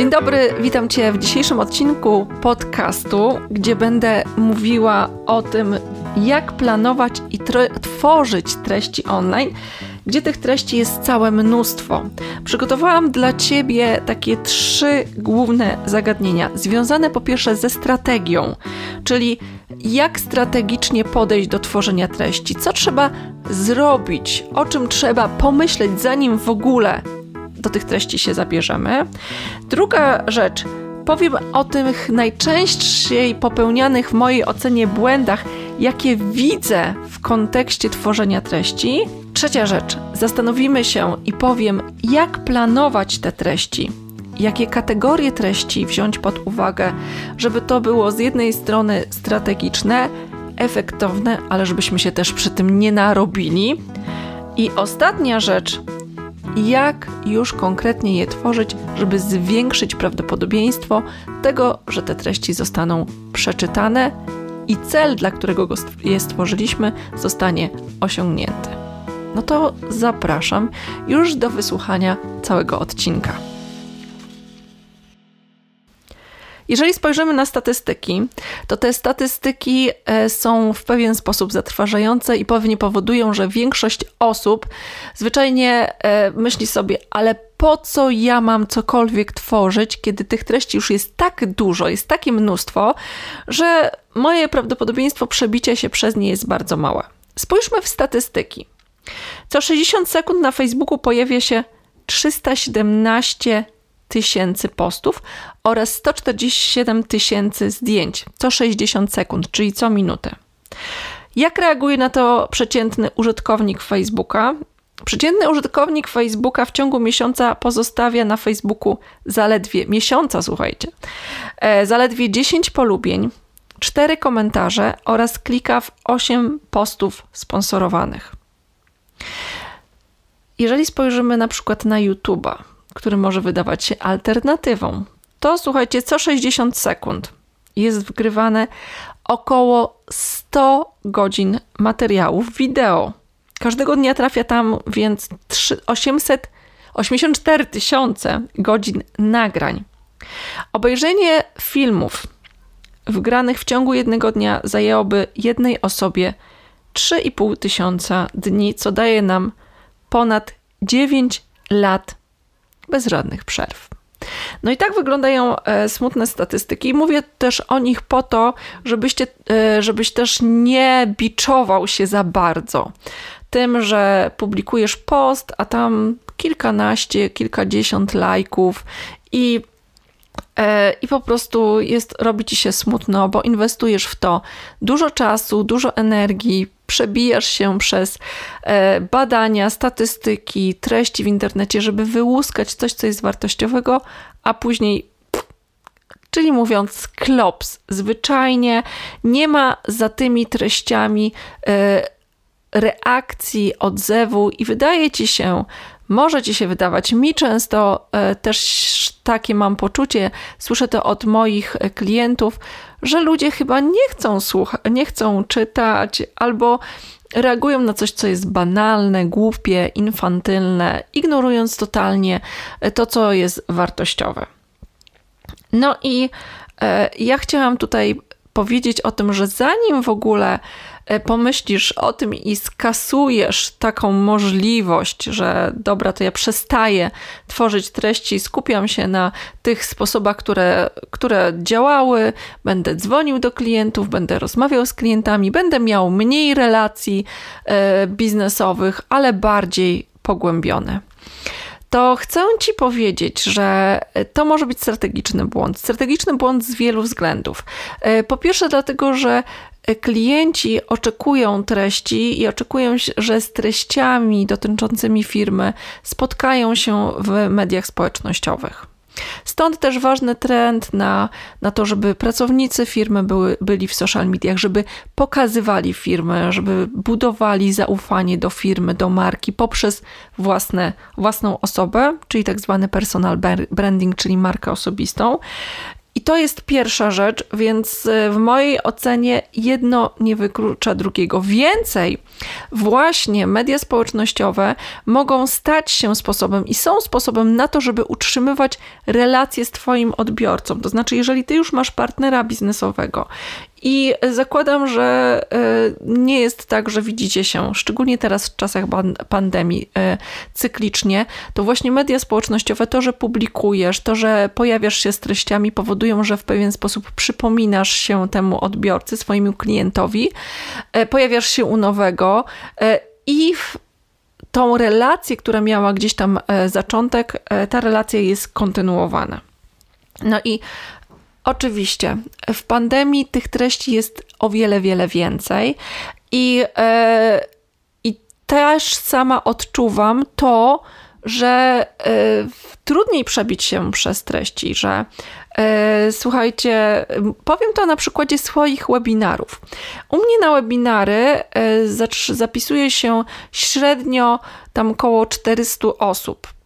Dzień dobry, witam Cię w dzisiejszym odcinku podcastu, gdzie będę mówiła o tym, jak planować i tworzyć treści online, gdzie tych treści jest całe mnóstwo. Przygotowałam dla Ciebie takie trzy główne zagadnienia, związane po pierwsze ze strategią, czyli jak strategicznie podejść do tworzenia treści, co trzeba zrobić, o czym trzeba pomyśleć, zanim w ogóle do tych treści się zabierzemy. Druga rzecz, powiem o tych najczęściej popełnianych w mojej ocenie błędach, jakie widzę w kontekście tworzenia treści. Trzecia rzecz, zastanowimy się i powiem, jak planować te treści. Jakie kategorie treści wziąć pod uwagę, żeby to było z jednej strony strategiczne, efektowne, ale żebyśmy się też przy tym nie narobili. I ostatnia rzecz, jak już konkretnie je tworzyć, żeby zwiększyć prawdopodobieństwo tego, że te treści zostaną przeczytane i cel, dla którego je stworzyliśmy, zostanie osiągnięty. No to zapraszam już do wysłuchania całego odcinka. Jeżeli spojrzymy na statystyki, to te statystyki e, są w pewien sposób zatrważające i pewnie powodują, że większość osób zwyczajnie e, myśli sobie, ale po co ja mam cokolwiek tworzyć, kiedy tych treści już jest tak dużo, jest takie mnóstwo, że moje prawdopodobieństwo przebicia się przez nie jest bardzo małe. Spójrzmy w statystyki. Co 60 sekund na Facebooku pojawia się 317 tysięcy postów oraz 147 tysięcy zdjęć co 60 sekund, czyli co minutę. Jak reaguje na to przeciętny użytkownik Facebooka? Przeciętny użytkownik Facebooka w ciągu miesiąca pozostawia na Facebooku zaledwie miesiąca, słuchajcie, e, zaledwie 10 polubień, 4 komentarze oraz klika w 8 postów sponsorowanych. Jeżeli spojrzymy na przykład na YouTube'a, który może wydawać się alternatywą. To słuchajcie, co 60 sekund jest wgrywane około 100 godzin materiałów wideo. Każdego dnia trafia tam więc 884 tysiące godzin nagrań. Obejrzenie filmów wgranych w ciągu jednego dnia zajęłoby jednej osobie 3,5 tysiąca dni, co daje nam ponad 9 lat bez żadnych przerw. No i tak wyglądają e, smutne statystyki. Mówię też o nich po to, żebyście, e, żebyś też nie biczował się za bardzo tym, że publikujesz post, a tam kilkanaście, kilkadziesiąt lajków i e, i po prostu jest, robi ci się smutno, bo inwestujesz w to dużo czasu, dużo energii, przebijasz się przez e, badania, statystyki, treści w internecie, żeby wyłuskać coś, co jest wartościowego, a później czyli mówiąc klops, zwyczajnie nie ma za tymi treściami e, reakcji, odzewu i wydaje ci się, może ci się wydawać, mi często e, też takie mam poczucie, słyszę to od moich klientów, że ludzie chyba nie chcą słuchać, nie chcą czytać albo reagują na coś, co jest banalne, głupie, infantylne, ignorując totalnie to, co jest wartościowe. No i e, ja chciałam tutaj powiedzieć o tym, że zanim w ogóle E, pomyślisz o tym i skasujesz taką możliwość, że dobra, to ja przestaję tworzyć treści, skupiam się na tych sposobach, które, które działały, będę dzwonił do klientów, będę rozmawiał z klientami, będę miał mniej relacji e, biznesowych, ale bardziej pogłębione to chcę Ci powiedzieć, że to może być strategiczny błąd. Strategiczny błąd z wielu względów. E, po pierwsze, dlatego, że klienci oczekują treści i oczekują, że z treściami dotyczącymi firmy spotkają się w mediach społecznościowych. Stąd też ważny trend na, na to, żeby pracownicy firmy były, byli w social mediach, żeby pokazywali firmę, żeby budowali zaufanie do firmy, do marki poprzez własne, własną osobę, czyli tak zwany personal branding, czyli markę osobistą. I to jest pierwsza rzecz, więc e, w mojej ocenie jedno nie wyklucza drugiego. Więcej, właśnie media społecznościowe mogą stać się sposobem i są sposobem na to, żeby utrzymywać relacje z Twoim odbiorcą. To znaczy, jeżeli Ty już masz partnera biznesowego i zakładam, że e, nie jest tak, że widzicie się, szczególnie teraz w czasach pandemii, e, cyklicznie, to właśnie media społecznościowe, to, że publikujesz, to, że pojawiasz się z treściami, powodują, że w pewien sposób przypominasz się temu odbiorcy, swojemu klientowi, e, pojawiasz się u nowego i w tą relację, która miała gdzieś tam zaczątek, ta relacja jest kontynuowana. No i Oczywiście, w pandemii tych treści jest o wiele, wiele więcej i, e, i też sama odczuwam to, że e, trudniej przebić się przez treści, że e, słuchajcie, powiem to na przykładzie swoich webinarów. U mnie na webinary zapisuje się średnio tam około 400 osób.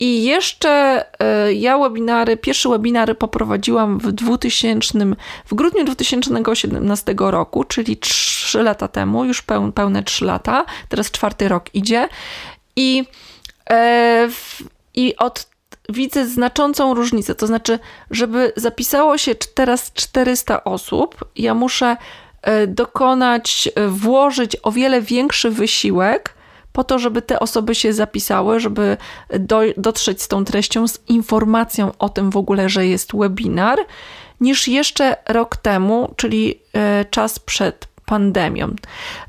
I jeszcze e, ja webinary, pierwszy webinar poprowadziłam w 2000, w grudniu 2017 roku, czyli 3 lata temu, już pełne 3 lata, teraz czwarty rok idzie. I, e, i od widzę znaczącą różnicę. To znaczy, żeby zapisało się teraz 400 osób, ja muszę e, dokonać, włożyć o wiele większy wysiłek po to, żeby te osoby się zapisały, żeby do, dotrzeć z tą treścią, z informacją o tym w ogóle, że jest webinar, niż jeszcze rok temu, czyli e, czas przed pandemią.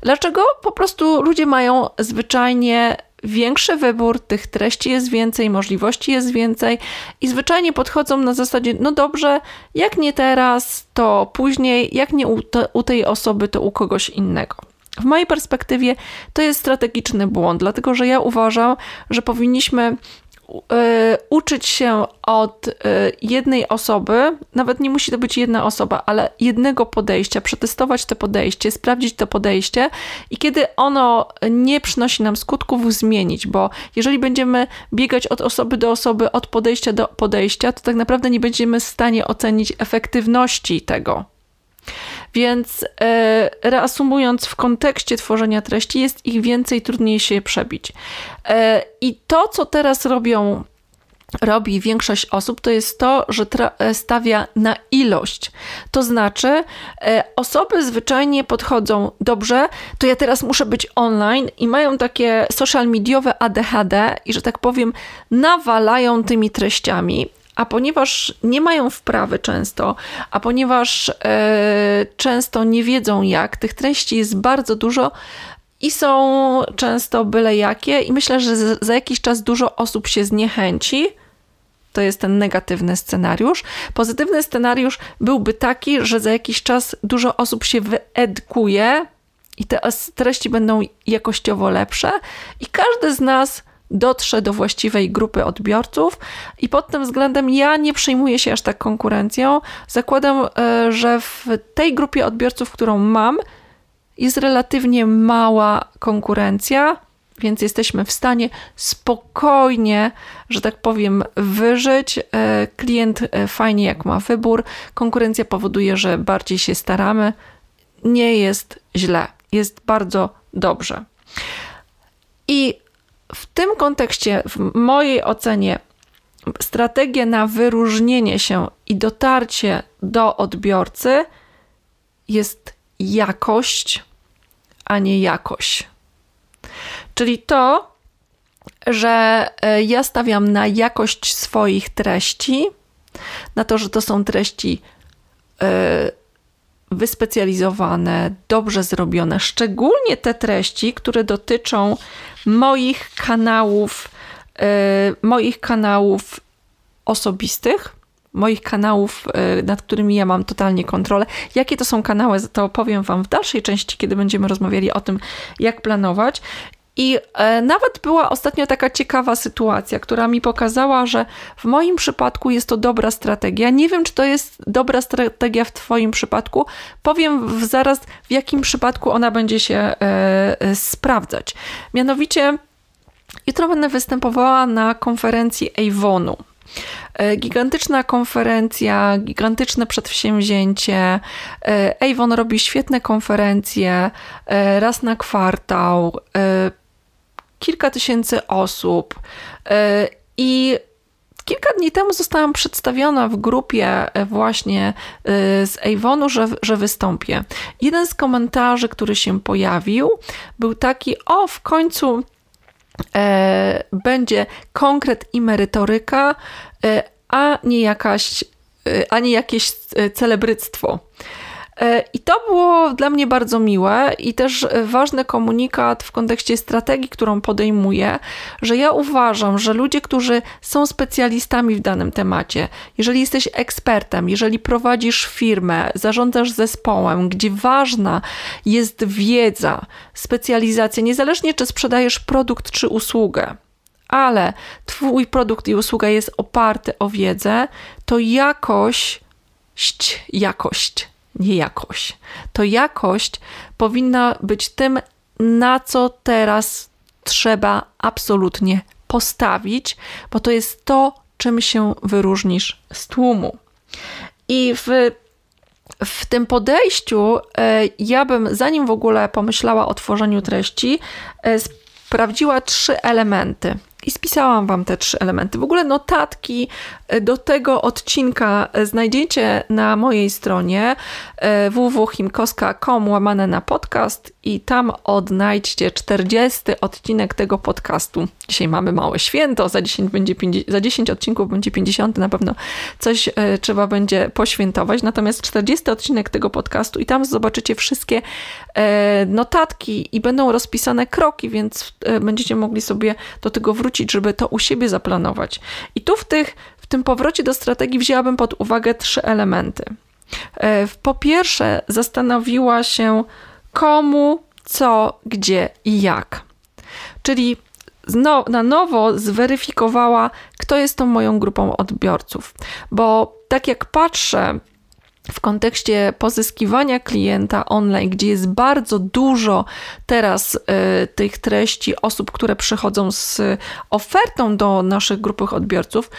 Dlaczego? Po prostu ludzie mają zwyczajnie większy wybór, tych treści jest więcej, możliwości jest więcej i zwyczajnie podchodzą na zasadzie, no dobrze, jak nie teraz, to później, jak nie u, te, u tej osoby, to u kogoś innego. W mojej perspektywie to jest strategiczny błąd, dlatego że ja uważam, że powinniśmy e, uczyć się od e, jednej osoby, nawet nie musi to być jedna osoba, ale jednego podejścia, przetestować to podejście, sprawdzić to podejście i kiedy ono nie przynosi nam skutków, zmienić, bo jeżeli będziemy biegać od osoby do osoby, od podejścia do podejścia, to tak naprawdę nie będziemy w stanie ocenić efektywności tego. Więc e, reasumując, w kontekście tworzenia treści jest ich więcej, trudniej się je przebić. E, I to, co teraz robią robi większość osób, to jest to, że e, stawia na ilość. To znaczy, osoby zwyczajnie podchodzą, dobrze, to ja teraz muszę być online i mają takie social mediowe ADHD i, że tak powiem, nawalają tymi treściami. A ponieważ nie mają wprawy często, a ponieważ e, często nie wiedzą jak, tych treści jest bardzo dużo i są często byle jakie, i myślę, że za jakiś czas dużo osób się zniechęci. To jest ten negatywny scenariusz. Pozytywny scenariusz byłby taki, że za jakiś czas dużo osób się wyedukuje i te treści będą jakościowo lepsze, i każdy z nas dotrze do właściwej grupy odbiorców i pod tym względem ja nie przejmuję się aż tak konkurencją. Zakładam, e, że w tej grupie odbiorców, którą mam, jest relatywnie mała konkurencja, więc jesteśmy w stanie spokojnie, że tak powiem, wyżyć. E, klient e, fajnie, jak ma wybór. Konkurencja powoduje, że bardziej się staramy. Nie jest źle, jest bardzo dobrze. I w tym kontekście, w mojej ocenie, strategia na wyróżnienie się i dotarcie do odbiorcy jest jakość, a nie jakość. Czyli to, że e, ja stawiam na jakość swoich treści, na to, że to są treści e, wyspecjalizowane, dobrze zrobione, szczególnie te treści, które dotyczą moich kanałów, yy, moich kanałów osobistych, moich kanałów, yy, nad którymi ja mam totalnie kontrolę. Jakie to są kanały, to opowiem Wam w dalszej części, kiedy będziemy rozmawiali o tym, jak planować. I e, nawet była ostatnio taka ciekawa sytuacja, która mi pokazała, że w moim przypadku jest to dobra strategia. Nie wiem, czy to jest dobra strategia w Twoim przypadku. Powiem zaraz, w jakim przypadku ona będzie się e, e, sprawdzać. Mianowicie, jutro będę występowała na konferencji Avonu. Gigantyczna konferencja, gigantyczne przedsięwzięcie. Avon robi świetne konferencje raz na kwartał, kilka tysięcy osób i Kilka dni temu zostałam przedstawiona w grupie e, właśnie e, z Avonu, że, że wystąpię. Jeden z komentarzy, który się pojawił, był taki: O, w końcu e, będzie konkret i merytoryka, e, a nie jakaś, e, a nie jakieś celebryctwo. E, I to było dla mnie bardzo miłe i też ważny komunikat w kontekście strategii, którą podejmuję, że ja uważam, że ludzie, którzy są specjalistami w danym temacie, jeżeli jesteś ekspertem, jeżeli prowadzisz firmę, zarządzasz zespołem, gdzie ważna jest wiedza, specjalizacja, niezależnie czy sprzedajesz produkt czy usługę, ale Twój produkt i usługa jest oparty o wiedzę, to jakość, jakość nie jakość. To jakość powinna być tym, na co teraz trzeba absolutnie postawić, bo to jest to, czym się wyróżnisz z tłumu. I w, w tym podejściu e, ja bym, zanim w ogóle pomyślała o tworzeniu treści, e, sprawdziła trzy elementy i spisałam Wam te trzy elementy. W ogóle notatki e, do tego odcinka e, znajdziecie na mojej stronie e, www.himkoska.com łamane na podcast i tam odnajdźcie 40 odcinek tego podcastu. Dzisiaj mamy małe święto, za 10, będzie 50, za 10 odcinków będzie 50, na pewno coś trzeba będzie poświętować. Natomiast 40 odcinek tego podcastu i tam zobaczycie wszystkie notatki i będą rozpisane kroki, więc będziecie mogli sobie do tego wrócić wrócić, żeby to u siebie zaplanować. I tu w, tych, w tym powrocie do strategii wzięłabym pod uwagę trzy elementy. E, po pierwsze, zastanowiła się komu, co, gdzie i jak. Czyli na nowo zweryfikowała, kto jest tą moją grupą odbiorców. Bo tak jak patrzę w kontekście pozyskiwania klienta online, gdzie jest bardzo dużo teraz y, tych treści osób, które przychodzą z ofertą do naszych grupy odbiorców,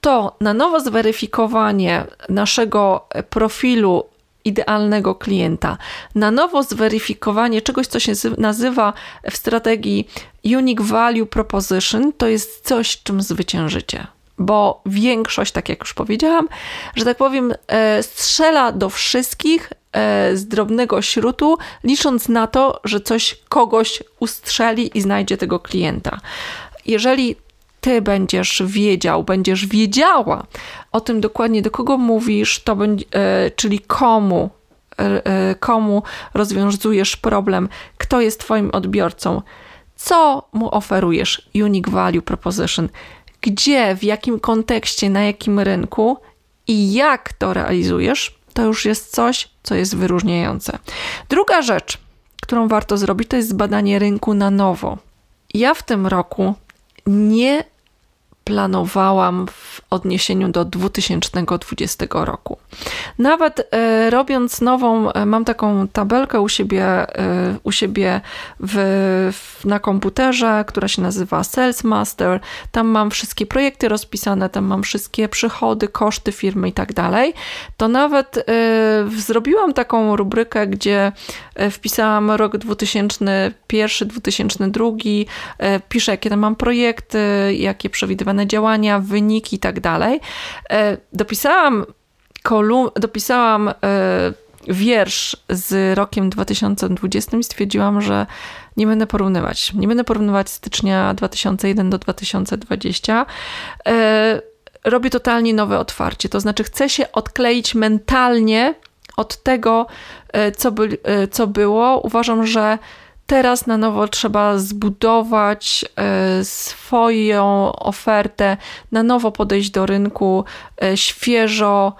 to na nowo zweryfikowanie naszego profilu idealnego klienta, na nowo zweryfikowanie czegoś, co się nazywa w strategii Unique Value Proposition, to jest coś, czym zwyciężycie bo większość, tak jak już powiedziałam, że tak powiem, e, strzela do wszystkich e, z drobnego śrutu, licząc na to, że coś kogoś ustrzeli i znajdzie tego klienta. Jeżeli ty będziesz wiedział, będziesz wiedziała o tym dokładnie, do kogo mówisz, to będzie, czyli komu, e, komu rozwiązujesz problem, kto jest twoim odbiorcą, co mu oferujesz, unique value proposition, gdzie, w jakim kontekście, na jakim rynku i jak to realizujesz, to już jest coś, co jest wyróżniające. Druga rzecz, którą warto zrobić, to jest zbadanie rynku na nowo. Ja w tym roku nie planowałam w odniesieniu do 2020 roku. Nawet e, robiąc nową, e, mam taką tabelkę u siebie, e, u siebie w, na komputerze, która się nazywa Sales Master. Tam mam wszystkie projekty rozpisane, tam mam wszystkie przychody, koszty firmy i tak dalej. To nawet zrobiłam taką rubrykę, gdzie wpisałam rok 2001, 2002, e, piszę jakie tam mam projekty, jakie przewidywane działania, wyniki i tak dalej. E, dopisałam kolum, dopisałam e, wiersz z rokiem 2020 i stwierdziłam, że nie będę porównywać. Nie będę porównywać stycznia 2001 do 2020. E, robię totalnie nowe otwarcie, to znaczy chcę się odkleić mentalnie od tego, co, by, co było. Uważam, że teraz na nowo trzeba zbudować e, swoją ofertę, na nowo podejść do rynku e, świeżo,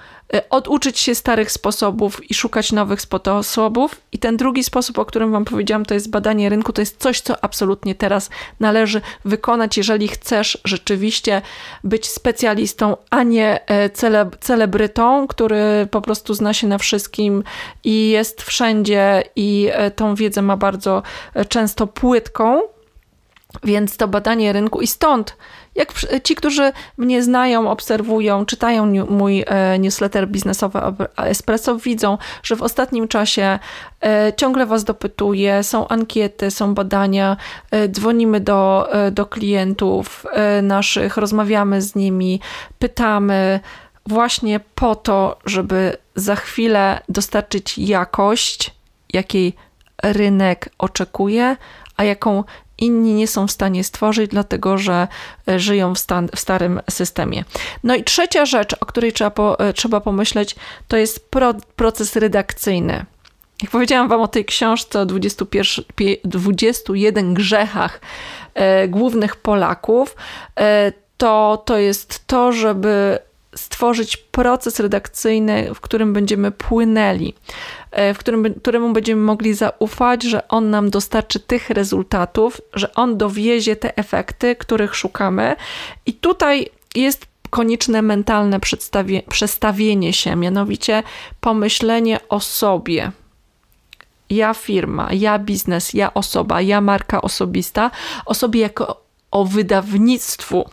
oduczyć się starych sposobów i szukać nowych sposobów. I ten drugi sposób, o którym Wam powiedziałam, to jest badanie rynku. To jest coś, co absolutnie teraz należy wykonać, jeżeli chcesz rzeczywiście być specjalistą, a nie e, cele, celebrytą, który po prostu zna się na wszystkim i jest wszędzie i e, tą wiedzę ma bardzo często płytką Więc to badanie rynku i stąd, jak ci, którzy mnie znają, obserwują, czytają mój e, newsletter biznesowy Espresso, widzą, że w ostatnim czasie e, ciągle Was dopytuję, są ankiety, są badania, e, dzwonimy do, do klientów naszych, rozmawiamy z nimi, pytamy właśnie po to, żeby za chwilę dostarczyć jakość, jakiej rynek oczekuje, a jaką inni nie są w stanie stworzyć, dlatego że e, żyją w, stan, w starym systemie. No i trzecia rzecz, o której trzeba, po, e, trzeba pomyśleć, to jest pro, proces redakcyjny. Jak powiedziałam Wam o tej książce o 21, 21 grzechach e, głównych Polaków, to, to jest to, żeby stworzyć proces redakcyjny, w którym będziemy płynęli, e, w którym, któremu będziemy mogli zaufać, że on nam dostarczy tych rezultatów, że on dowiezie te efekty, których szukamy. I tutaj jest konieczne mentalne przestawienie się, mianowicie pomyślenie o sobie. Ja firma, ja biznes, ja osoba, ja marka osobista, o sobie jako o wydawnictwu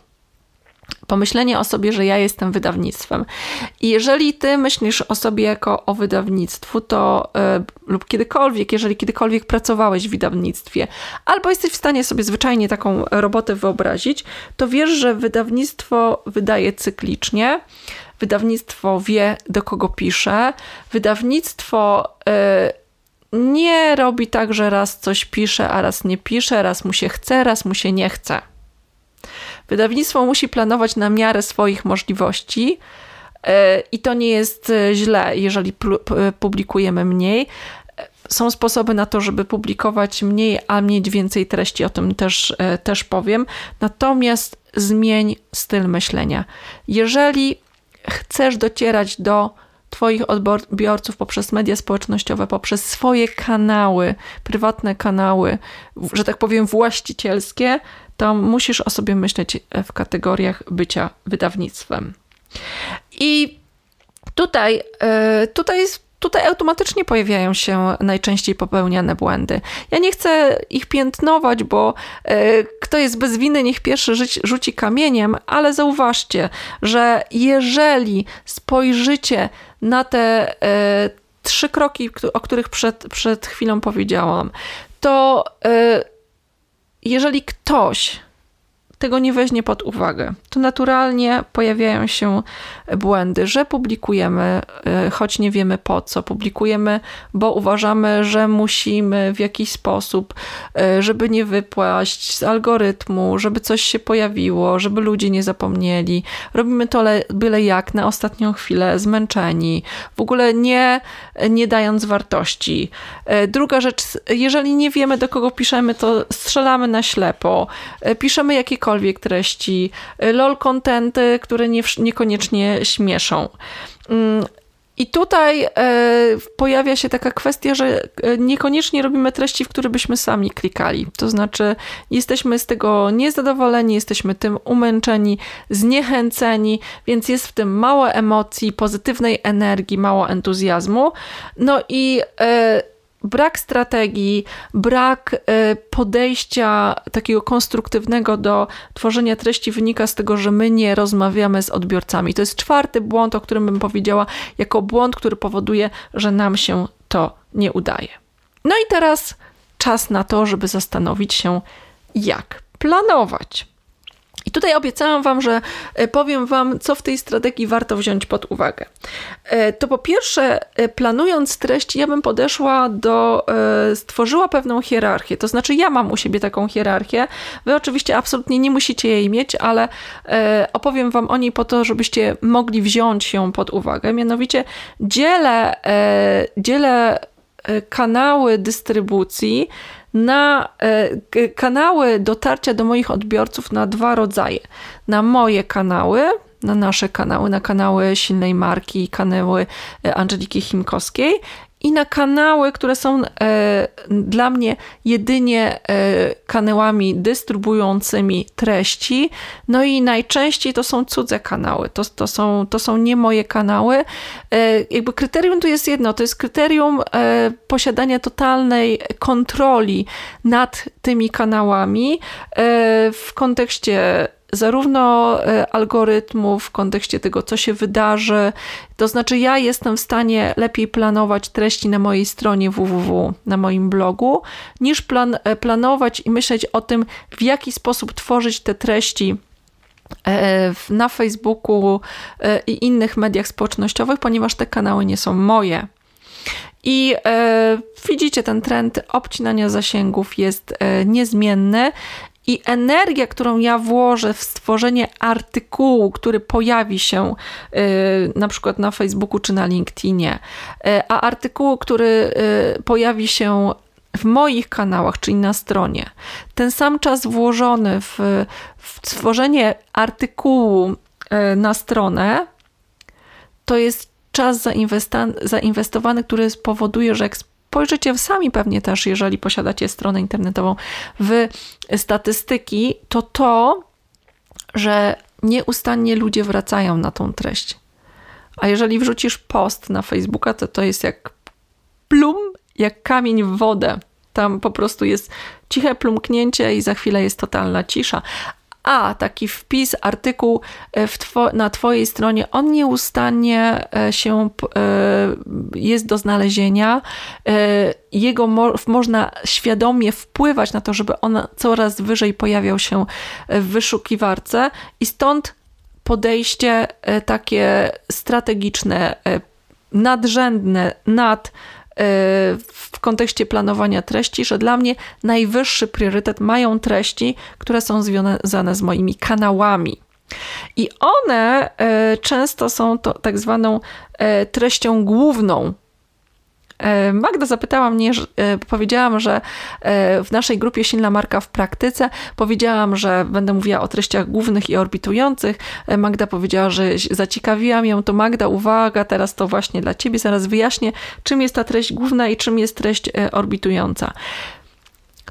pomyślenie o sobie, że ja jestem wydawnictwem. I jeżeli ty myślisz o sobie jako o wydawnictwu, to yy, lub kiedykolwiek, jeżeli kiedykolwiek pracowałeś w wydawnictwie, albo jesteś w stanie sobie zwyczajnie taką robotę wyobrazić, to wiesz, że wydawnictwo wydaje cyklicznie. Wydawnictwo wie, do kogo pisze. Wydawnictwo yy, nie robi tak, że raz coś pisze, a raz nie pisze, raz mu się chce, raz mu się nie chce. Wydawnictwo musi planować na miarę swoich możliwości. E, I to nie jest e, źle, jeżeli publikujemy mniej. Są sposoby na to, żeby publikować mniej, a mieć więcej treści, o tym też, e, też powiem. Natomiast zmień styl myślenia. Jeżeli chcesz docierać do Twoich odbiorców poprzez media społecznościowe, poprzez swoje kanały, prywatne kanały, że tak powiem, właścicielskie, to musisz o sobie myśleć w kategoriach bycia wydawnictwem. I tutaj, e, tutaj tutaj automatycznie pojawiają się najczęściej popełniane błędy. Ja nie chcę ich piętnować, bo e, kto jest bez winy, niech pierwszy rzuci kamieniem, ale zauważcie, że jeżeli spojrzycie na te e, trzy kroki, o których przed, przed chwilą powiedziałam, to jeżeli ktoś tego nie weźmie pod uwagę, to naturalnie pojawiają się błędy, że publikujemy, e, choć nie wiemy po co. Publikujemy, bo uważamy, że musimy w jakiś sposób, e, żeby nie wypłaść z algorytmu, żeby coś się pojawiło, żeby ludzie nie zapomnieli. Robimy to byle jak na ostatnią chwilę, zmęczeni, w ogóle nie, nie dając wartości. E, druga rzecz, jeżeli nie wiemy do kogo piszemy, to strzelamy na ślepo, piszemy jakiekolwiek jakiekolwiek treści, y, lol contenty, które nie, niekoniecznie śmieszą. Mm, I tutaj e, pojawia się taka kwestia, że e, niekoniecznie robimy treści, w które byśmy sami klikali. To znaczy, jesteśmy z tego niezadowoleni, jesteśmy tym umęczeni, zniechęceni, więc jest w tym mało emocji, pozytywnej energii, mało entuzjazmu. No i e, brak strategii, brak e, podejścia takiego konstruktywnego do tworzenia treści wynika z tego, że my nie rozmawiamy z odbiorcami. To jest czwarty błąd, o którym bym powiedziała, jako błąd, który powoduje, że nam się to nie udaje. No i teraz czas na to, żeby zastanowić się, jak planować. Tutaj obiecałam Wam, że e, powiem Wam, co w tej strategii warto wziąć pod uwagę. E, to po pierwsze, e, planując treść, ja bym podeszła do, stworzyła pewną hierarchię. To znaczy, ja mam u siebie taką hierarchię. Wy oczywiście absolutnie nie musicie jej mieć, ale opowiem Wam o niej po to, żebyście mogli wziąć ją pod uwagę. Mianowicie, dzielę, dzielę kanały dystrybucji na e, kanały dotarcia do moich odbiorców na dwa rodzaje. Na moje kanały, na nasze kanały, na kanały silnej marki, kanały e, Angeliki Chimkowskiej i na kanały, które są e, dla mnie jedynie e, kanałami dystrybuującymi treści. No i najczęściej to są cudze kanały, to, to, są, to są nie moje kanały. E, jakby kryterium tu jest jedno, to jest kryterium e, posiadania totalnej kontroli nad tymi kanałami e, w kontekście zarówno e, algorytmów w kontekście tego, co się wydarzy. To znaczy, ja jestem w stanie lepiej planować treści na mojej stronie www, na moim blogu, niż plan, e, planować i myśleć o tym, w jaki sposób tworzyć te treści e, na Facebooku i innych mediach społecznościowych, ponieważ te kanały nie są moje. I e, widzicie, ten trend obcinania zasięgów jest e, niezmienny i energia, którą ja włożę w stworzenie artykułu, który pojawi się y, na przykład na Facebooku czy na LinkedInie, y, a artykułu, który y, pojawi się w moich kanałach, czyli na stronie, ten sam czas włożony w, w stworzenie artykułu na stronę, to jest czas zainwestowany, który spowoduje, że spojrzycie sami pewnie też, jeżeli posiadacie stronę internetową, w statystyki, to to, że nieustannie ludzie wracają na tą treść. A jeżeli wrzucisz post na Facebooka, to to jest jak plum, jak kamień w wodę. Tam po prostu jest ciche plumknięcie i za chwilę jest totalna cisza a taki wpis, artykuł e, two, na Twojej stronie, on nieustannie e, się e, jest do znalezienia. Jego mo można świadomie wpływać na to, żeby on coraz wyżej pojawiał się w wyszukiwarce i stąd podejście takie strategiczne, nadrzędne nad w kontekście planowania treści, że dla mnie najwyższy priorytet mają treści, które są związane z moimi kanałami. I one e, często są to tak zwaną e, treścią główną Magda zapytała mnie, e, powiedziałam, że e, w naszej grupie Silna Marka w praktyce powiedziałam, że będę mówiła o treściach głównych i orbitujących. Magda powiedziała, że zaciekawiłam ją, to Magda, uwaga, teraz to właśnie dla ciebie, zaraz wyjaśnię, czym jest ta treść główna i czym jest treść orbitująca.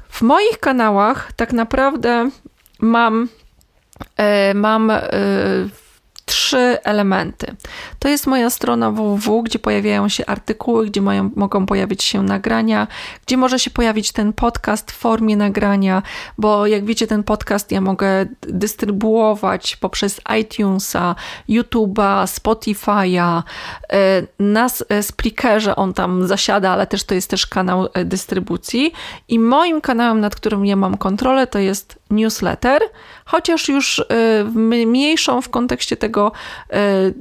W moich kanałach tak naprawdę mam mam trzy elementy. To jest moja strona www, gdzie pojawiają się artykuły, gdzie mają, mogą pojawić się nagrania, gdzie może się pojawić ten podcast w formie nagrania, bo jak wiecie, ten podcast ja mogę dystrybuować poprzez iTunesa, YouTube'a, Spotify'a, e, na e, Spreakerze on tam zasiada, ale też to jest też kanał e, dystrybucji i moim kanałem, nad którym ja mam kontrolę, to jest newsletter, chociaż już y, mniejszą w kontekście tego y,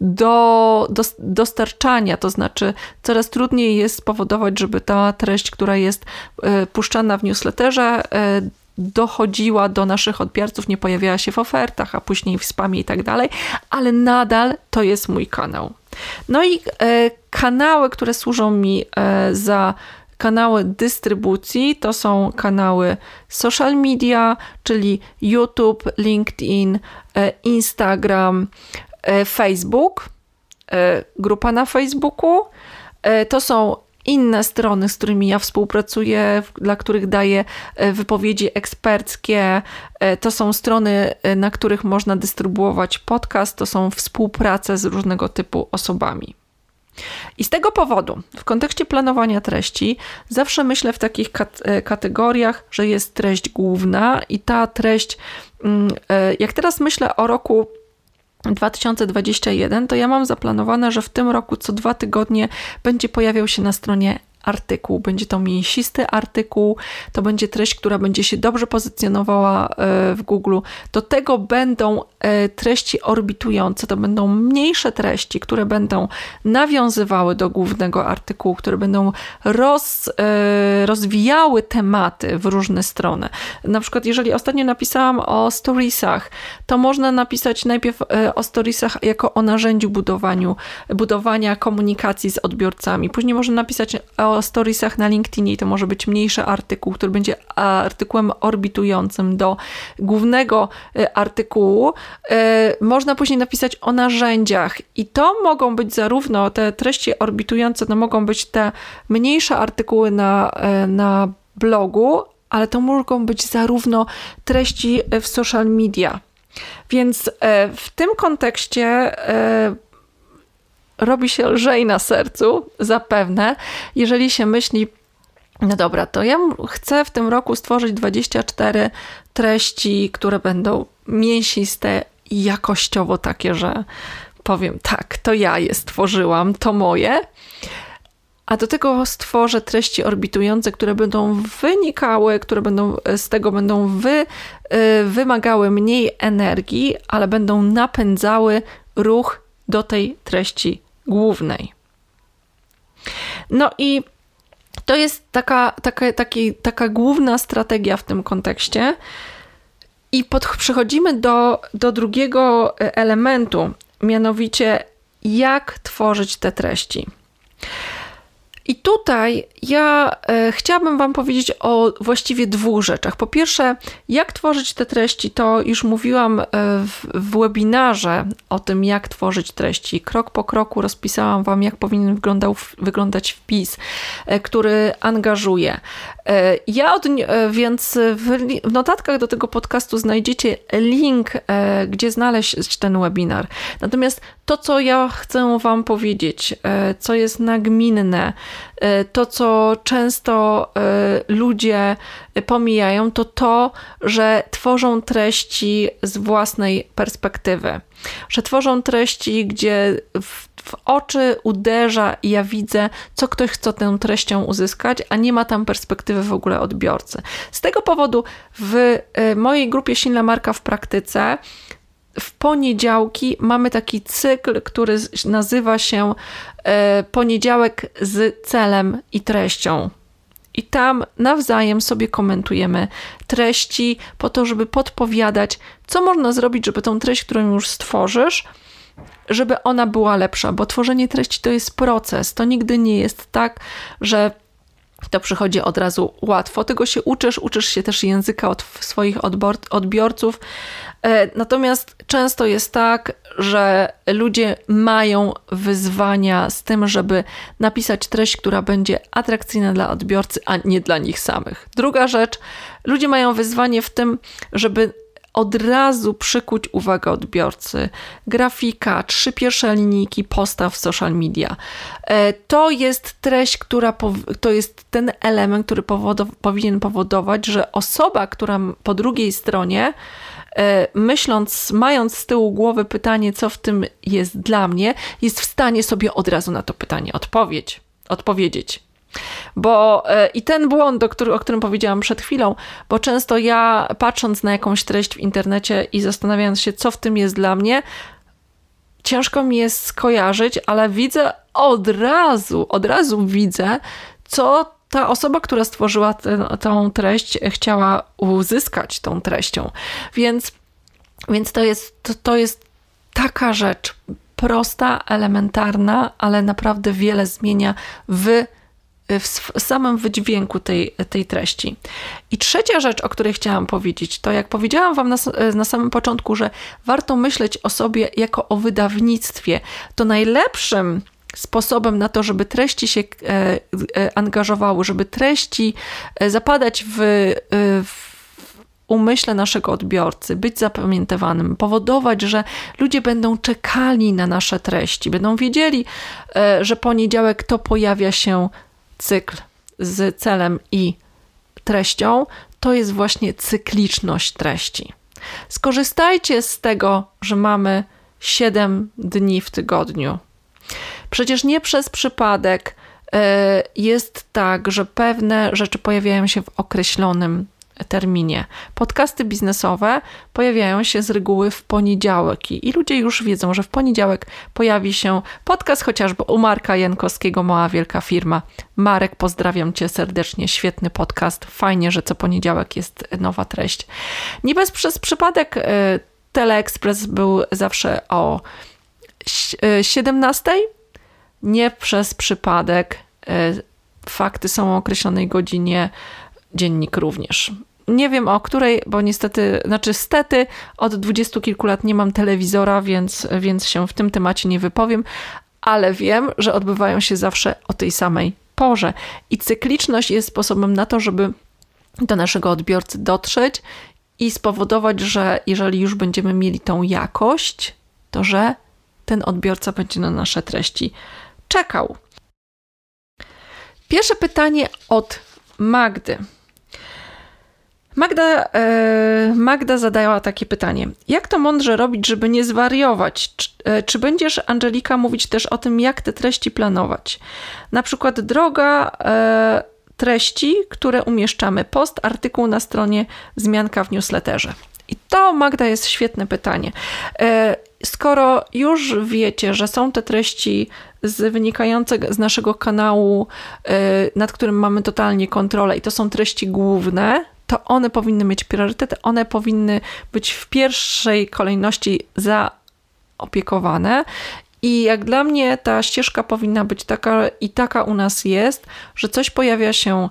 do, do, dostarczania, to znaczy coraz trudniej jest spowodować, żeby ta treść, która jest y, puszczana w newsletterze, dochodziła do naszych odbiorców, nie pojawiała się w ofertach, a później w spamie i tak dalej, ale nadal to jest mój kanał. No i kanały, które służą mi za Kanały dystrybucji to są kanały social media, czyli YouTube, LinkedIn, e, Instagram, e, Facebook, e, grupa na Facebooku. To są inne strony, z którymi ja współpracuję, dla których daję wypowiedzi eksperckie. To są strony, na których można dystrybuować podcast, to są współprace z różnego typu osobami. I z tego powodu, w kontekście planowania treści, zawsze myślę w takich e, kategoriach, że jest treść główna i ta treść, mm, e, jak teraz myślę o roku 2021, to ja mam zaplanowane, że w tym roku co dwa tygodnie będzie pojawiał się na stronie artykuł. Będzie to mięsisty artykuł, to będzie treść, która będzie się dobrze pozycjonowała e, w Google. Do tego będą e, treści orbitujące, to będą mniejsze treści, które będą nawiązywały do głównego artykułu, które będą roz, e, rozwijały tematy w różne strony. Na przykład, jeżeli ostatnio napisałam o storiesach, to można napisać najpierw o storiesach jako o narzędziu budowaniu, budowania komunikacji z odbiorcami. Później można napisać o o storiesach na LinkedInie, to może być mniejszy artykuł, który będzie artykułem orbitującym do głównego e, artykułu. E, można później napisać o narzędziach i to mogą być zarówno te treści orbitujące, to mogą być te mniejsze artykuły na, e, na blogu, ale to mogą być zarówno treści w social media. Więc w tym kontekście robi się lżej na sercu, zapewne, jeżeli się myśli, no dobra, to ja chcę w tym roku stworzyć 24 treści, które będą mięsiste jakościowo takie, że powiem tak, to ja je stworzyłam, to moje. A do tego stworzę treści orbitujące, które będą wynikały, które będą z tego będą wy, y, wymagały mniej energii, ale będą napędzały ruch do tej treści głównej. No i to jest taka, taka, taki, taka główna strategia w tym kontekście. I pod, przechodzimy do, do drugiego elementu, mianowicie jak tworzyć te treści. I tutaj ja e, chciałabym Wam powiedzieć o właściwie dwóch rzeczach. Po pierwsze, jak tworzyć te treści, to już mówiłam e, w, webinarze o tym, jak tworzyć treści. Krok po kroku rozpisałam Wam, jak powinien wyglądał, wyglądać wpis, e, który angażuje. Ja od, więc w, notatkach do tego podcastu znajdziecie link, gdzie znaleźć ten webinar. Natomiast to, co ja chcę Wam powiedzieć, co jest nagminne, to, co często ludzie pomijają, to to, że tworzą treści z własnej perspektywy. Że tworzą treści, gdzie w w oczy uderza i ja widzę, co ktoś chce tą treścią uzyskać, a nie ma tam perspektywy w ogóle odbiorcy. Z tego powodu w y, mojej grupie Silna Marka w praktyce w poniedziałki mamy taki cykl, który nazywa się y, Poniedziałek z celem i treścią. I tam nawzajem sobie komentujemy treści, po to, żeby podpowiadać, co można zrobić, żeby tą treść, którą już stworzysz, żeby ona była lepsza, bo tworzenie treści to jest proces. To nigdy nie jest tak, że to przychodzi od razu łatwo. Tego się uczysz, uczysz się też języka od swoich odbiorców. E, natomiast często jest tak, że ludzie mają wyzwania z tym, żeby napisać treść, która będzie atrakcyjna dla odbiorcy, a nie dla nich samych. Druga rzecz, ludzie mają wyzwanie w tym, żeby od razu przykuć uwagę odbiorcy. Grafika, trzy pierwsze linijki postaw w social media. E, to jest treść, która to jest ten element, który powinien powodować, że osoba, która po drugiej stronie myśląc, mając z tyłu głowy pytanie, co w tym jest dla mnie, jest w stanie sobie od razu na to pytanie odpowiedź, odpowiedzieć. Bo e, i ten błąd, o, o którym powiedziałam przed chwilą, bo często ja patrząc na jakąś treść w internecie i zastanawiając się, co w tym jest dla mnie, ciężko mi jest skojarzyć, ale widzę od razu, od razu widzę, co ta osoba, która stworzyła tę, tą treść, chciała uzyskać tą treścią. Więc, więc to, jest, to, to jest taka rzecz prosta, elementarna, ale naprawdę wiele zmienia w w samym wydźwięku tej, tej treści. I trzecia rzecz, o której chciałam powiedzieć, to jak powiedziałam Wam na, na samym początku, że warto myśleć o sobie jako o wydawnictwie, to najlepszym sposobem na to, żeby treści się e, e, angażowały, żeby treści e, zapadać w, w umyśle naszego odbiorcy, być zapamiętywanym, powodować, że ludzie będą czekali na nasze treści, będą wiedzieli, że poniedziałek to pojawia się cykl z celem i treścią, to jest właśnie cykliczność treści. Skorzystajcie z tego, że mamy 7 dni w tygodniu. Przecież nie przez przypadek e, jest tak, że pewne rzeczy pojawiają się w określonym terminie. Podcasty biznesowe pojawiają się z reguły w poniedziałek i ludzie już wiedzą, że w poniedziałek pojawi się podcast chociażby u Marka Jankowskiego, Mała Wielka Firma. Marek, pozdrawiam Cię serdecznie, świetny podcast. Fajnie, że co poniedziałek jest nowa treść. Nie bez przez przypadek e, Teleexpress był zawsze o 17, e, nie przez przypadek e, fakty są o określonej godzinie, dziennik również. Nie wiem o której, bo niestety, znaczy stety, od dwudziestu kilku lat nie mam telewizora, więc, więc się w tym temacie nie wypowiem, ale wiem, że odbywają się zawsze o tej samej porze. I cykliczność jest sposobem na to, żeby do naszego odbiorcy dotrzeć i spowodować, że jeżeli już będziemy mieli tą jakość, to że ten odbiorca będzie na nasze treści czekał. Pierwsze pytanie od Magdy. Magda, e, Magda zadała takie pytanie. Jak to mądrze robić, żeby nie zwariować? Czy, e, czy, będziesz, Angelika, mówić też o tym, jak te treści planować? Na przykład droga e, treści, które umieszczamy. Post, artykuł na stronie, wzmianka w newsletterze. I to, Magda, jest świetne pytanie. E, skoro już wiecie, że są te treści z, wynikające z naszego kanału, e, nad którym mamy totalnie kontrolę, i to są treści główne, to one powinny mieć priorytet, one powinny być w pierwszej kolejności zaopiekowane. I jak dla mnie ta ścieżka powinna być taka i taka u nas jest, że coś pojawia się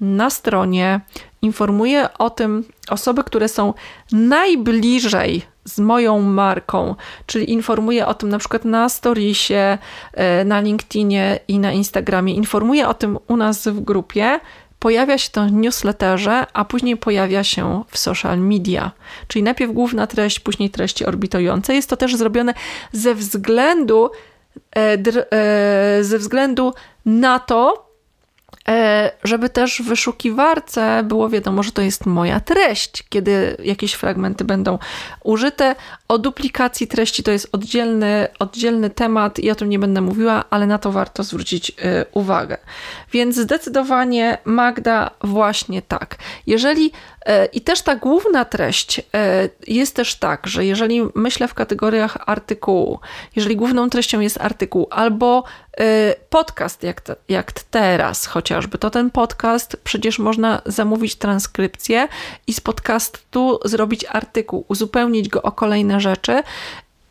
na stronie, informuje o tym osoby, które są najbliżej z moją marką, czyli informuje o tym na przykład na storiesie, e, na LinkedInie i na Instagramie, informuje o tym u nas w grupie, pojawia się to w newsletterze, a później pojawia się w social media. Czyli najpierw główna treść, później treści orbitujące. Jest to też zrobione ze względu, e, e, ze względu na to, żeby też w wyszukiwarce było wiadomo, że to jest moja treść, kiedy jakieś fragmenty będą użyte. O duplikacji treści to jest oddzielny, oddzielny temat i o tym nie będę mówiła, ale na to warto zwrócić e, uwagę. Więc zdecydowanie Magda właśnie tak. Jeżeli e, i też ta główna treść jest też tak, że jeżeli myślę w kategoriach artykułu, jeżeli główną treścią jest artykuł albo podcast jak, jak teraz chociażby, to ten podcast przecież można zamówić transkrypcję i z podcastu zrobić artykuł, uzupełnić go o kolejne rzeczy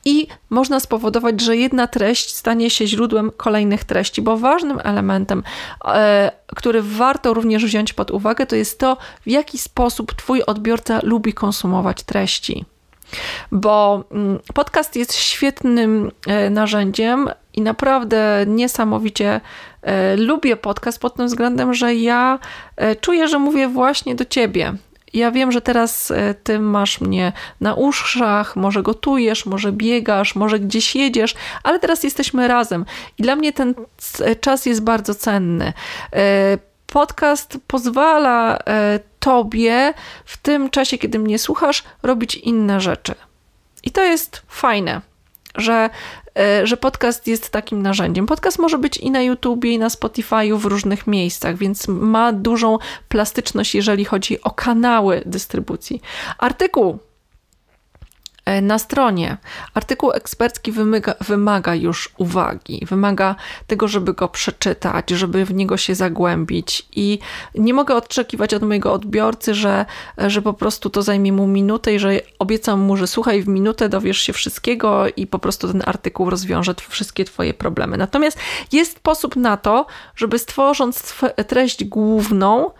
i można spowodować, że jedna treść stanie się źródłem kolejnych treści, bo ważnym elementem, e, który warto również wziąć pod uwagę, to jest to, w jaki sposób Twój odbiorca lubi konsumować treści. Bo mm, podcast jest świetnym e, narzędziem i naprawdę niesamowicie e, lubię podcast pod tym względem, że ja czuję, że mówię właśnie do ciebie. Ja wiem, że teraz e, ty masz mnie na uszach, może gotujesz, może biegasz, może gdzieś jedziesz, ale teraz jesteśmy razem i dla mnie ten czas jest bardzo cenny. E, podcast pozwala e, tobie w tym czasie, kiedy mnie słuchasz, robić inne rzeczy. I to jest fajne, że E, że podcast jest takim narzędziem. Podcast może być i na YouTubie, i na Spotify'u w różnych miejscach, więc ma dużą plastyczność, jeżeli chodzi o kanały dystrybucji. Artykuł na stronie. Artykuł ekspercki wymaga, wymaga, już uwagi, wymaga tego, żeby go przeczytać, żeby w niego się zagłębić i nie mogę oczekiwać od mojego odbiorcy, że, że po prostu to zajmie mu minutę i że obiecam mu, że słuchaj, w minutę dowiesz się wszystkiego i po prostu ten artykuł rozwiąże wszystkie twoje problemy. Natomiast jest sposób na to, żeby stworząc treść główną, E,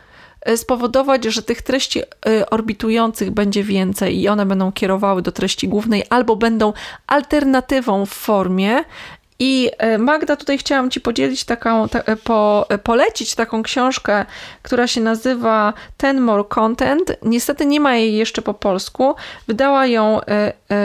spowodować, że tych treści e, orbitujących będzie więcej i one będą kierowały do treści głównej albo będą alternatywą w formie i e, Magda, tutaj chciałam Ci podzielić taką, ta, po, polecić taką książkę, która się nazywa Ten More Content. Niestety nie ma jej jeszcze po polsku. Wydała ją,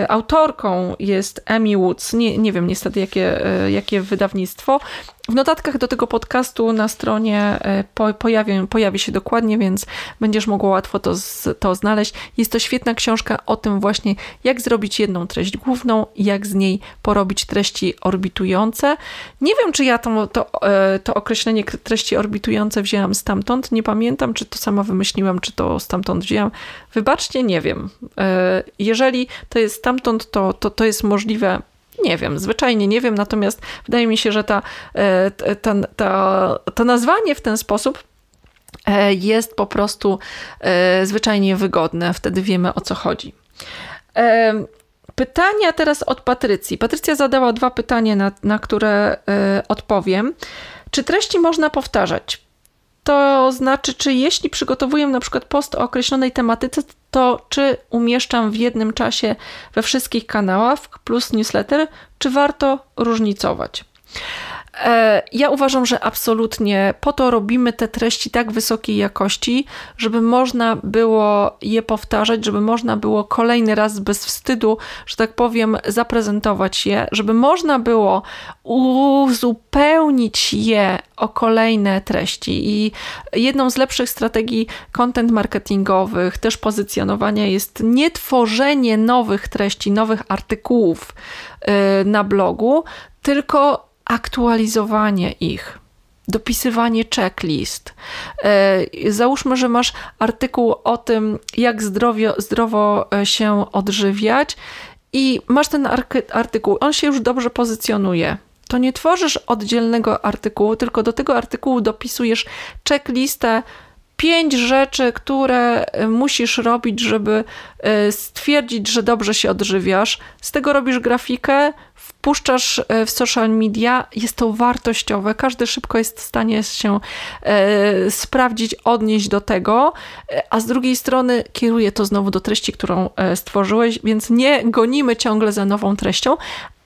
autorką jest Amy Woods. Nie, nie wiem niestety jakie, jakie wydawnictwo. W notatkach do tego podcastu na stronie e, po, pojawi, pojawi się dokładnie, więc będziesz mogła łatwo to, to znaleźć. Jest to świetna książka o tym właśnie, jak zrobić jedną treść główną, jak z niej porobić treści orbitujące. Nie wiem, czy ja to, to, e, to określenie treści orbitujące wzięłam stamtąd. Nie pamiętam, czy to sama wymyśliłam, czy to stamtąd wzięłam. Wybaczcie, nie wiem. E, jeżeli to jest stamtąd, to, to, to jest możliwe nie wiem, zwyczajnie nie wiem, natomiast wydaje mi się, że ta, e, ta, ta, to nazwanie w ten sposób e, jest po prostu e, zwyczajnie wygodne. Wtedy wiemy o co chodzi. Pytania teraz od Patrycji. Patrycja zadała dwa pytania, na, na które odpowiem. Czy treści można powtarzać? To znaczy, czy jeśli przygotowuję na przykład post o określonej tematyce, to czy umieszczam w jednym czasie we wszystkich kanałach plus newsletter, czy warto różnicować. E, ja uważam, że absolutnie po to robimy te treści tak wysokiej jakości, żeby można było je powtarzać, żeby można było kolejny raz bez wstydu, że tak powiem, zaprezentować je, żeby można było uzupełnić je o kolejne treści. I jedną z lepszych strategii content marketingowych, też pozycjonowania jest nie tworzenie nowych treści, nowych artykułów y, na blogu, tylko aktualizowanie ich, dopisywanie checklist. E, załóżmy, że masz artykuł o tym, jak zdrowo, zdrowo e, się odżywiać, i masz ten artykuł, on się już dobrze pozycjonuje. To nie tworzysz oddzielnego artykułu, tylko do tego artykułu dopisujesz checklistę pięć rzeczy, które e, musisz robić, żeby stwierdzić, że dobrze się odżywiasz. Z tego robisz grafikę, wpuszczasz e, w social media, jest to wartościowe. Każdy szybko jest w stanie się e, sprawdzić, odnieść do tego, e, a z drugiej strony kieruje to znowu do treści, którą stworzyłeś, więc nie gonimy ciągle za nową treścią,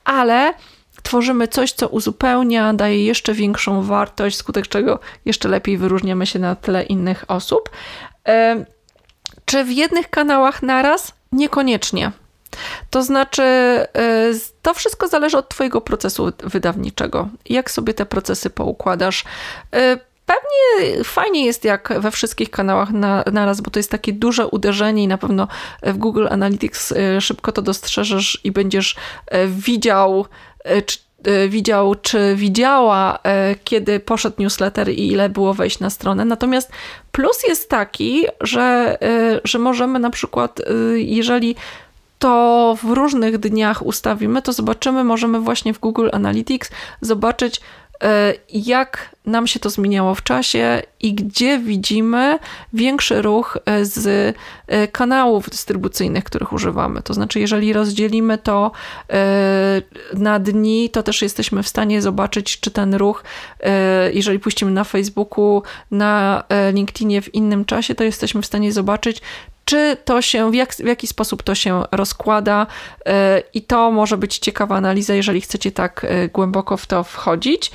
ale tworzymy coś, co uzupełnia, daje jeszcze większą wartość, skutek czego jeszcze lepiej wyróżniamy się na tle innych osób. Czy w jednych kanałach naraz? Niekoniecznie. To znaczy, y, to wszystko zależy od Twojego procesu wydawniczego. Jak sobie te procesy poukładasz. Y, pewnie fajnie jest jak we wszystkich kanałach na, naraz, bo to jest takie duże uderzenie i na pewno w Google Analytics y, szybko to dostrzeżesz i będziesz widział, czy, widział, czy widziała, kiedy poszedł newsletter i ile było wejść na stronę. Natomiast plus jest taki, że, że możemy na przykład, jeżeli to w różnych dniach ustawimy, to zobaczymy, możemy właśnie w Google Analytics zobaczyć, e, jak nam się to zmieniało w czasie i gdzie widzimy większy ruch e, z e, kanałów dystrybucyjnych, których używamy. To znaczy, jeżeli rozdzielimy to na dni, to też jesteśmy w stanie zobaczyć, czy ten ruch, jeżeli puścimy na Facebooku, na LinkedInie w innym czasie, to jesteśmy w stanie zobaczyć, czy to się, w, jak, w jaki sposób to się rozkłada, e, i to może być ciekawa analiza, jeżeli chcecie tak e, głęboko w to wchodzić.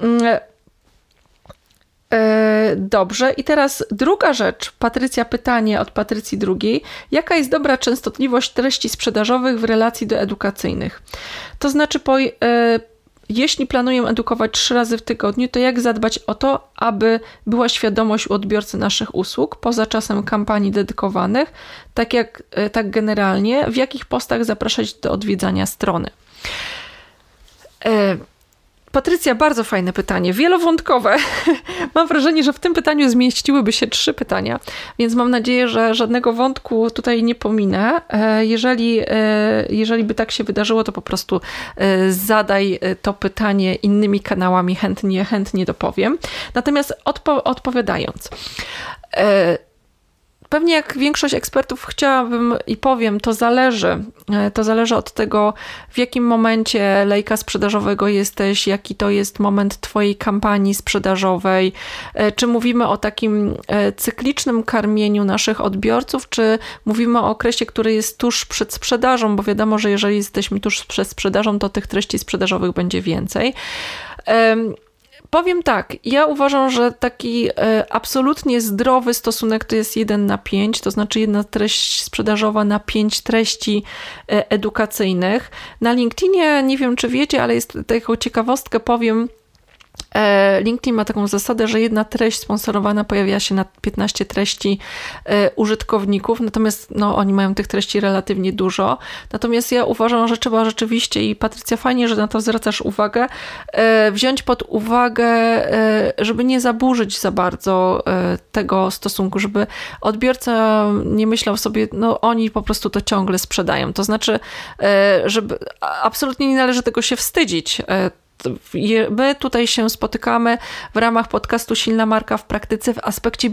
Mm, e, dobrze, i teraz druga rzecz. Patrycja, pytanie od Patrycji drugiej. Jaka jest dobra częstotliwość treści sprzedażowych w relacji do edukacyjnych? To znaczy, po, jeśli planuję edukować trzy razy w tygodniu, to jak zadbać o to, aby była świadomość u odbiorcy naszych usług poza czasem kampanii dedykowanych, tak jak e, tak generalnie, w jakich postach zapraszać do odwiedzania strony. E, Patrycja, bardzo fajne pytanie, wielowątkowe. mam wrażenie, że w tym pytaniu zmieściłyby się trzy pytania, więc mam nadzieję, że żadnego wątku tutaj nie pominę. E, jeżeli, e, jeżeli by tak się wydarzyło, to po prostu e, zadaj to pytanie innymi kanałami, chętnie, chętnie dopowiem. Natomiast odpo odpowiadając, Pewnie jak większość ekspertów chciałabym i powiem, to zależy. E, to zależy od tego, w jakim momencie lejka sprzedażowego jesteś, jaki to jest moment Twojej kampanii sprzedażowej. E, czy mówimy o takim e, cyklicznym karmieniu naszych odbiorców, czy mówimy o okresie, który jest tuż przed sprzedażą, bo wiadomo, że jeżeli jesteśmy tuż przed sprzedażą, to tych treści sprzedażowych będzie więcej. Powiem tak, ja uważam, że taki e, absolutnie zdrowy stosunek to jest 1 na 5, to znaczy jedna treść sprzedażowa na 5 treści e, edukacyjnych. Na LinkedInie, nie wiem czy wiecie, ale jest taką ciekawostkę powiem, LinkedIn ma taką zasadę, że jedna treść sponsorowana pojawia się na 15 treści e, użytkowników, natomiast no, oni mają tych treści relatywnie dużo. Natomiast ja uważam, że trzeba rzeczywiście, i Patrycja, fajnie, że na to zwracasz uwagę, e, wziąć pod uwagę, żeby nie zaburzyć za bardzo tego stosunku, żeby odbiorca nie myślał sobie, no oni po prostu to ciągle sprzedają. To znaczy, żeby absolutnie nie należy tego się wstydzić my tutaj się spotykamy w ramach podcastu Silna Marka w praktyce w aspekcie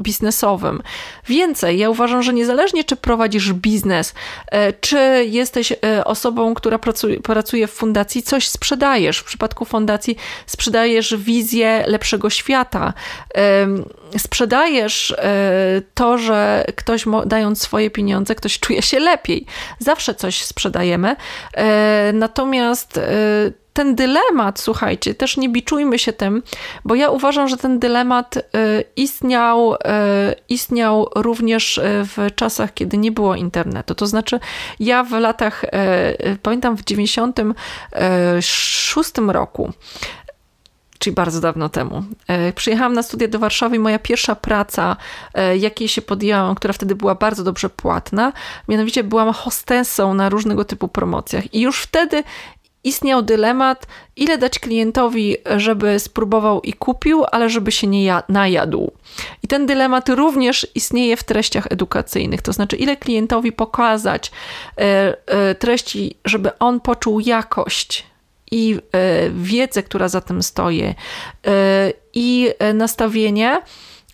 biznesowym. Więcej, ja uważam, że niezależnie czy prowadzisz biznes, e, czy jesteś e, osobą, która pracuje, w fundacji, coś sprzedajesz. W przypadku fundacji sprzedajesz wizję lepszego świata. Sprzedajesz e, to, że ktoś dając swoje pieniądze, ktoś czuje się lepiej. Zawsze coś sprzedajemy. Natomiast ten dylemat, słuchajcie, też nie biczujmy się tym, bo ja uważam, że ten dylemat y, istniał, y, istniał również y, w czasach, kiedy nie było internetu. To znaczy, ja w latach, pamiętam w 96 roku, czyli bardzo dawno temu. Przyjechałam na studia do Warszawy i moja pierwsza praca, jakiej się podjęłam, która wtedy była bardzo dobrze płatna, mianowicie byłam hostessą na różnego typu promocjach. I już wtedy istniał dylemat, ile dać klientowi, żeby spróbował i kupił, ale żeby się nie najadł. I ten dylemat również istnieje w treściach edukacyjnych, to znaczy ile klientowi pokazać e, e, treści, żeby on poczuł jakość i e, wiedzę, która za tym stoi, i nastawienie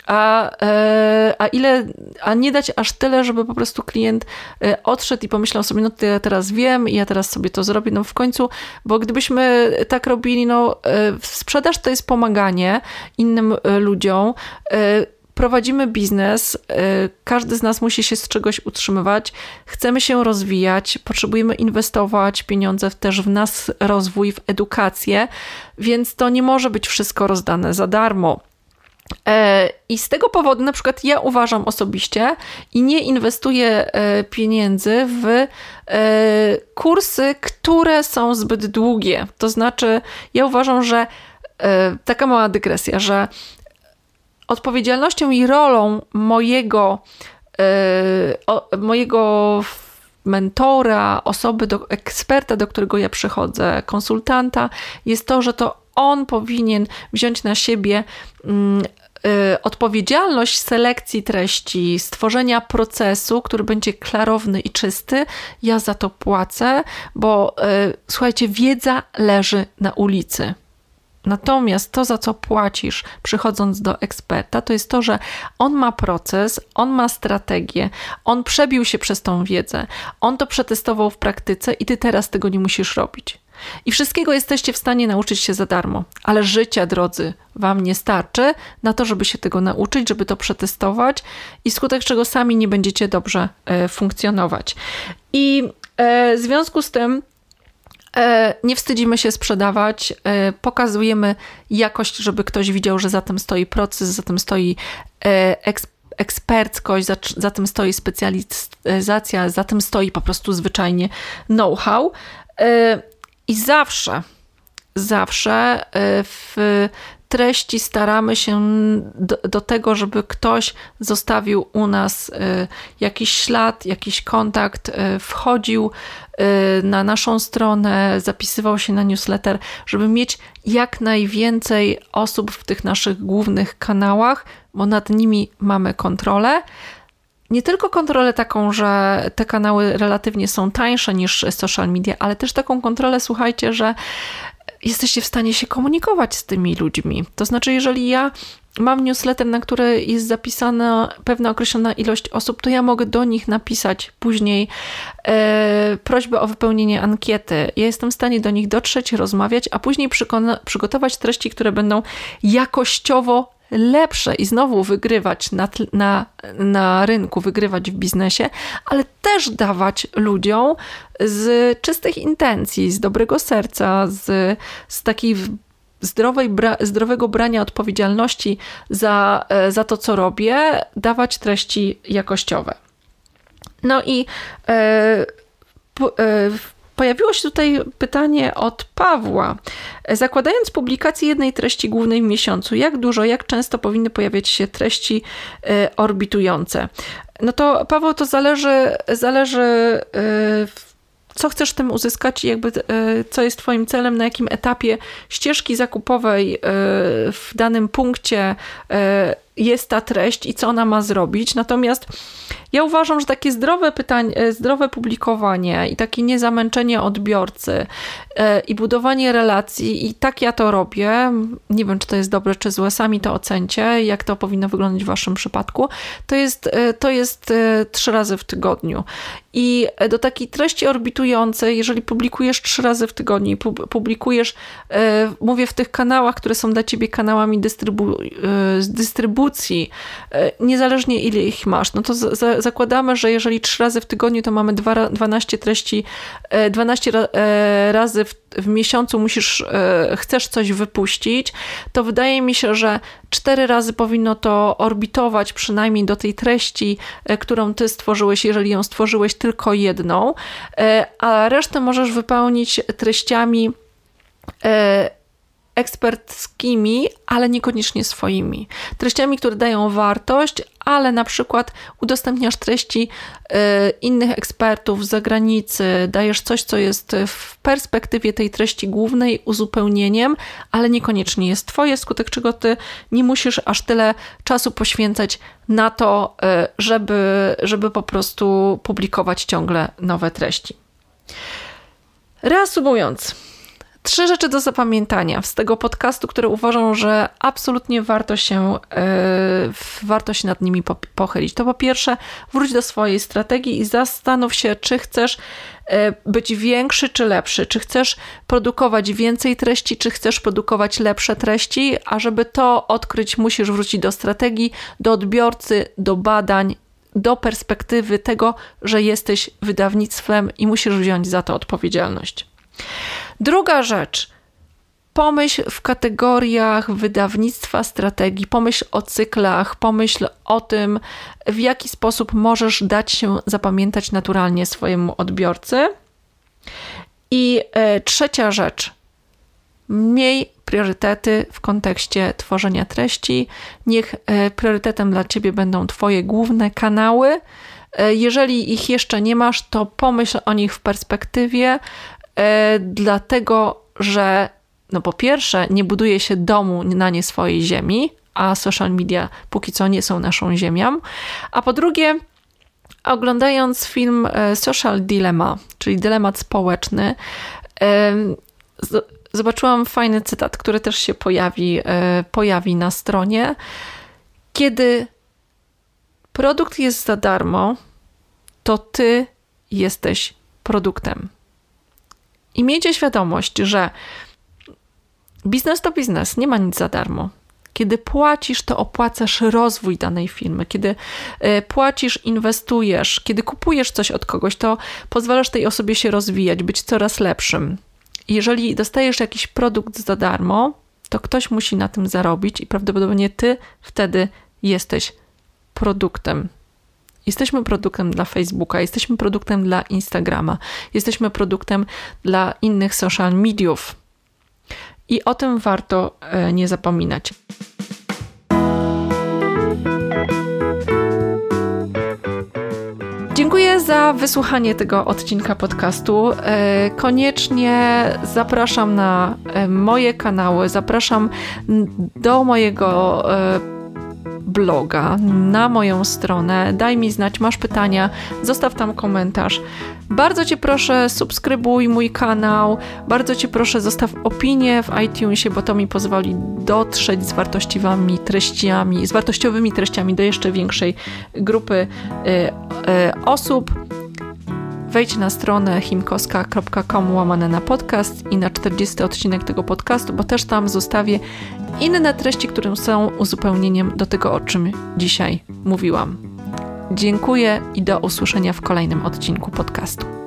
a, e, a ile, a nie dać aż tyle, żeby po prostu klient e, odszedł i pomyślał sobie, no to ja teraz wiem i ja teraz sobie to zrobię, no w końcu, bo gdybyśmy tak robili, no e, sprzedaż to jest pomaganie innym ludziom, prowadzimy biznes, każdy z nas musi się z czegoś utrzymywać, chcemy się rozwijać, potrzebujemy inwestować pieniądze też w nas, rozwój, w edukację, więc to nie może być wszystko rozdane za darmo. E, I z tego powodu, na przykład, ja uważam osobiście i nie inwestuję e, pieniędzy w e, kursy, które są zbyt długie. To znaczy, ja uważam, że taka mała dygresja, że odpowiedzialnością i rolą mojego, mojego mentora, osoby, do, eksperta, do którego ja przychodzę, konsultanta, jest to, że to on powinien wziąć na siebie mm, y, odpowiedzialność selekcji treści, stworzenia procesu, który będzie klarowny i czysty. Ja za to płacę, bo y, słuchajcie, wiedza leży na ulicy. Natomiast to, za co płacisz, przychodząc do eksperta, to jest to, że on ma proces, on ma strategię, on przebił się przez tą wiedzę, on to przetestował w praktyce i ty teraz tego nie musisz robić. I wszystkiego jesteście w stanie nauczyć się za darmo, ale życia, drodzy, wam nie starczy na to, żeby się tego nauczyć, żeby to przetestować i skutek czego sami nie będziecie dobrze e, funkcjonować. I e, w związku z tym e, nie wstydzimy się sprzedawać, pokazujemy jakość, żeby ktoś widział, że za tym stoi proces, za tym stoi eksperckość, za, za tym stoi specjalizacja, za tym stoi po prostu zwyczajnie know-how. I zawsze, zawsze e, w treści staramy się do, do, tego, żeby ktoś zostawił u nas e, jakiś ślad, jakiś kontakt, e, wchodził na naszą stronę, zapisywał się na newsletter, żeby mieć jak najwięcej osób w tych naszych głównych kanałach, bo nad nimi mamy kontrolę nie tylko kontrolę taką, że te kanały relatywnie są tańsze niż social media, ale też taką kontrolę, słuchajcie, że jesteście w stanie się komunikować z tymi ludźmi. To znaczy, jeżeli ja mam newsletter, na który jest zapisana pewna określona ilość osób, to ja mogę do nich napisać później e, prośbę o wypełnienie ankiety. Ja jestem w stanie do nich dotrzeć, rozmawiać, a później przygotować treści, które będą jakościowo lepsze i znowu wygrywać na, na, na rynku, wygrywać w biznesie, ale też dawać ludziom z czystych intencji, z dobrego serca, z, z takiej zdrowej, zdrowego brania odpowiedzialności za, e, za to, co robię, dawać treści jakościowe. No i po, e, Pojawiło się tutaj pytanie od Pawła. Zakładając publikację jednej treści głównej w miesiącu, jak dużo, jak często powinny pojawiać się treści e, orbitujące? No to Paweł, to zależy, zależy e, co chcesz tym uzyskać i jakby e, co jest Twoim celem, na jakim etapie ścieżki zakupowej w danym punkcie jest ta treść i co ona ma zrobić. Natomiast ja uważam, że takie zdrowe pytanie, e, zdrowe publikowanie i takie niezamęczenie odbiorcy e, i budowanie relacji, i tak ja to robię. Nie wiem, czy to jest dobre, czy złe, sami to ocencie, jak to powinno wyglądać w Waszym przypadku. To jest, e, to jest trzy razy w tygodniu. I do takiej treści jeżeli publikujesz trzy razy w tygodniu, publikujesz, mówię w tych kanałach, które są dla ciebie kanałami dystrybu dystrybucji, niezależnie ile ich masz, no to zakładamy, że jeżeli trzy razy w tygodniu, to mamy 12 treści, 12 e, e, razy w, w miesiącu musisz, e, chcesz coś wypuścić, to wydaje mi się, że cztery razy powinno to orbitować przynajmniej do tej treści, którą ty stworzyłeś, jeżeli ją stworzyłeś tylko jedną, a resztę możesz wypełnić treściami eksperckimi, ale niekoniecznie swoimi. Treściami, które dają wartość, ale na przykład udostępniasz treści y, innych ekspertów z zagranicy, dajesz coś, co jest w perspektywie tej treści głównej uzupełnieniem, ale niekoniecznie jest Twoje, skutek czego Ty nie musisz aż tyle czasu poświęcać na to, y, żeby, żeby po prostu publikować ciągle nowe treści. Reasumując, Trzy rzeczy do zapamiętania z tego podcastu, które uważam, że absolutnie warto się, yy, warto się nad nimi pochylić. To po pierwsze, wróć do swojej strategii i zastanów się, czy chcesz e, być większy czy lepszy, czy chcesz produkować więcej treści, czy chcesz produkować lepsze treści, a żeby to odkryć, musisz wrócić do strategii, do odbiorcy, do badań, do perspektywy tego, że jesteś wydawnictwem i musisz wziąć za to odpowiedzialność. Druga rzecz. Pomyśl w kategoriach wydawnictwa, strategii, pomyśl o cyklach, pomyśl o tym, w jaki sposób możesz dać się zapamiętać naturalnie swojemu odbiorcy. I e, trzecia rzecz. Miej priorytety w kontekście tworzenia treści. Niech e, priorytetem dla ciebie będą Twoje główne kanały. E, jeżeli ich jeszcze nie masz, to pomyśl o nich w perspektywie, E, dlatego że no po pierwsze nie buduje się domu na nie swojej ziemi, a social media póki co nie są naszą ziemią, a po drugie oglądając film Social Dilemma, czyli dylemat społeczny, zobaczyłam fajny cytat, który też się pojawi, pojawi na stronie. Kiedy produkt jest za darmo, to ty jesteś produktem. I miejcie świadomość, że biznes to biznes, nie ma nic za darmo. Kiedy płacisz, to opłacasz rozwój danej firmy. Kiedy e, płacisz, inwestujesz, kiedy kupujesz coś od kogoś, to pozwalasz tej osobie się rozwijać, być coraz lepszym. Jeżeli dostajesz jakiś produkt za darmo, to ktoś musi na tym zarobić i prawdopodobnie ty wtedy jesteś produktem Jesteśmy produktem dla Facebooka, jesteśmy produktem dla Instagrama, jesteśmy produktem dla innych social mediów. I o tym warto e, nie zapominać. Dziękuję za wysłuchanie tego odcinka podcastu. E, koniecznie zapraszam na e, moje kanały, zapraszam do mojego bloga, na moją stronę. Daj mi znać, masz pytania, zostaw tam komentarz. Bardzo Cię proszę, subskrybuj mój kanał. Bardzo Cię proszę, zostaw opinię w iTunesie, bo to mi pozwoli dotrzeć z wartościowymi treściami, z wartościowymi treściami do jeszcze większej grupy y, y, osób. Wejdź na stronę himkoska.com łamane na podcast i na 40 odcinek tego podcastu, bo też tam zostawię inne treści, które są uzupełnieniem do tego, o czym dzisiaj mówiłam. Dziękuję i do usłyszenia w kolejnym odcinku podcastu.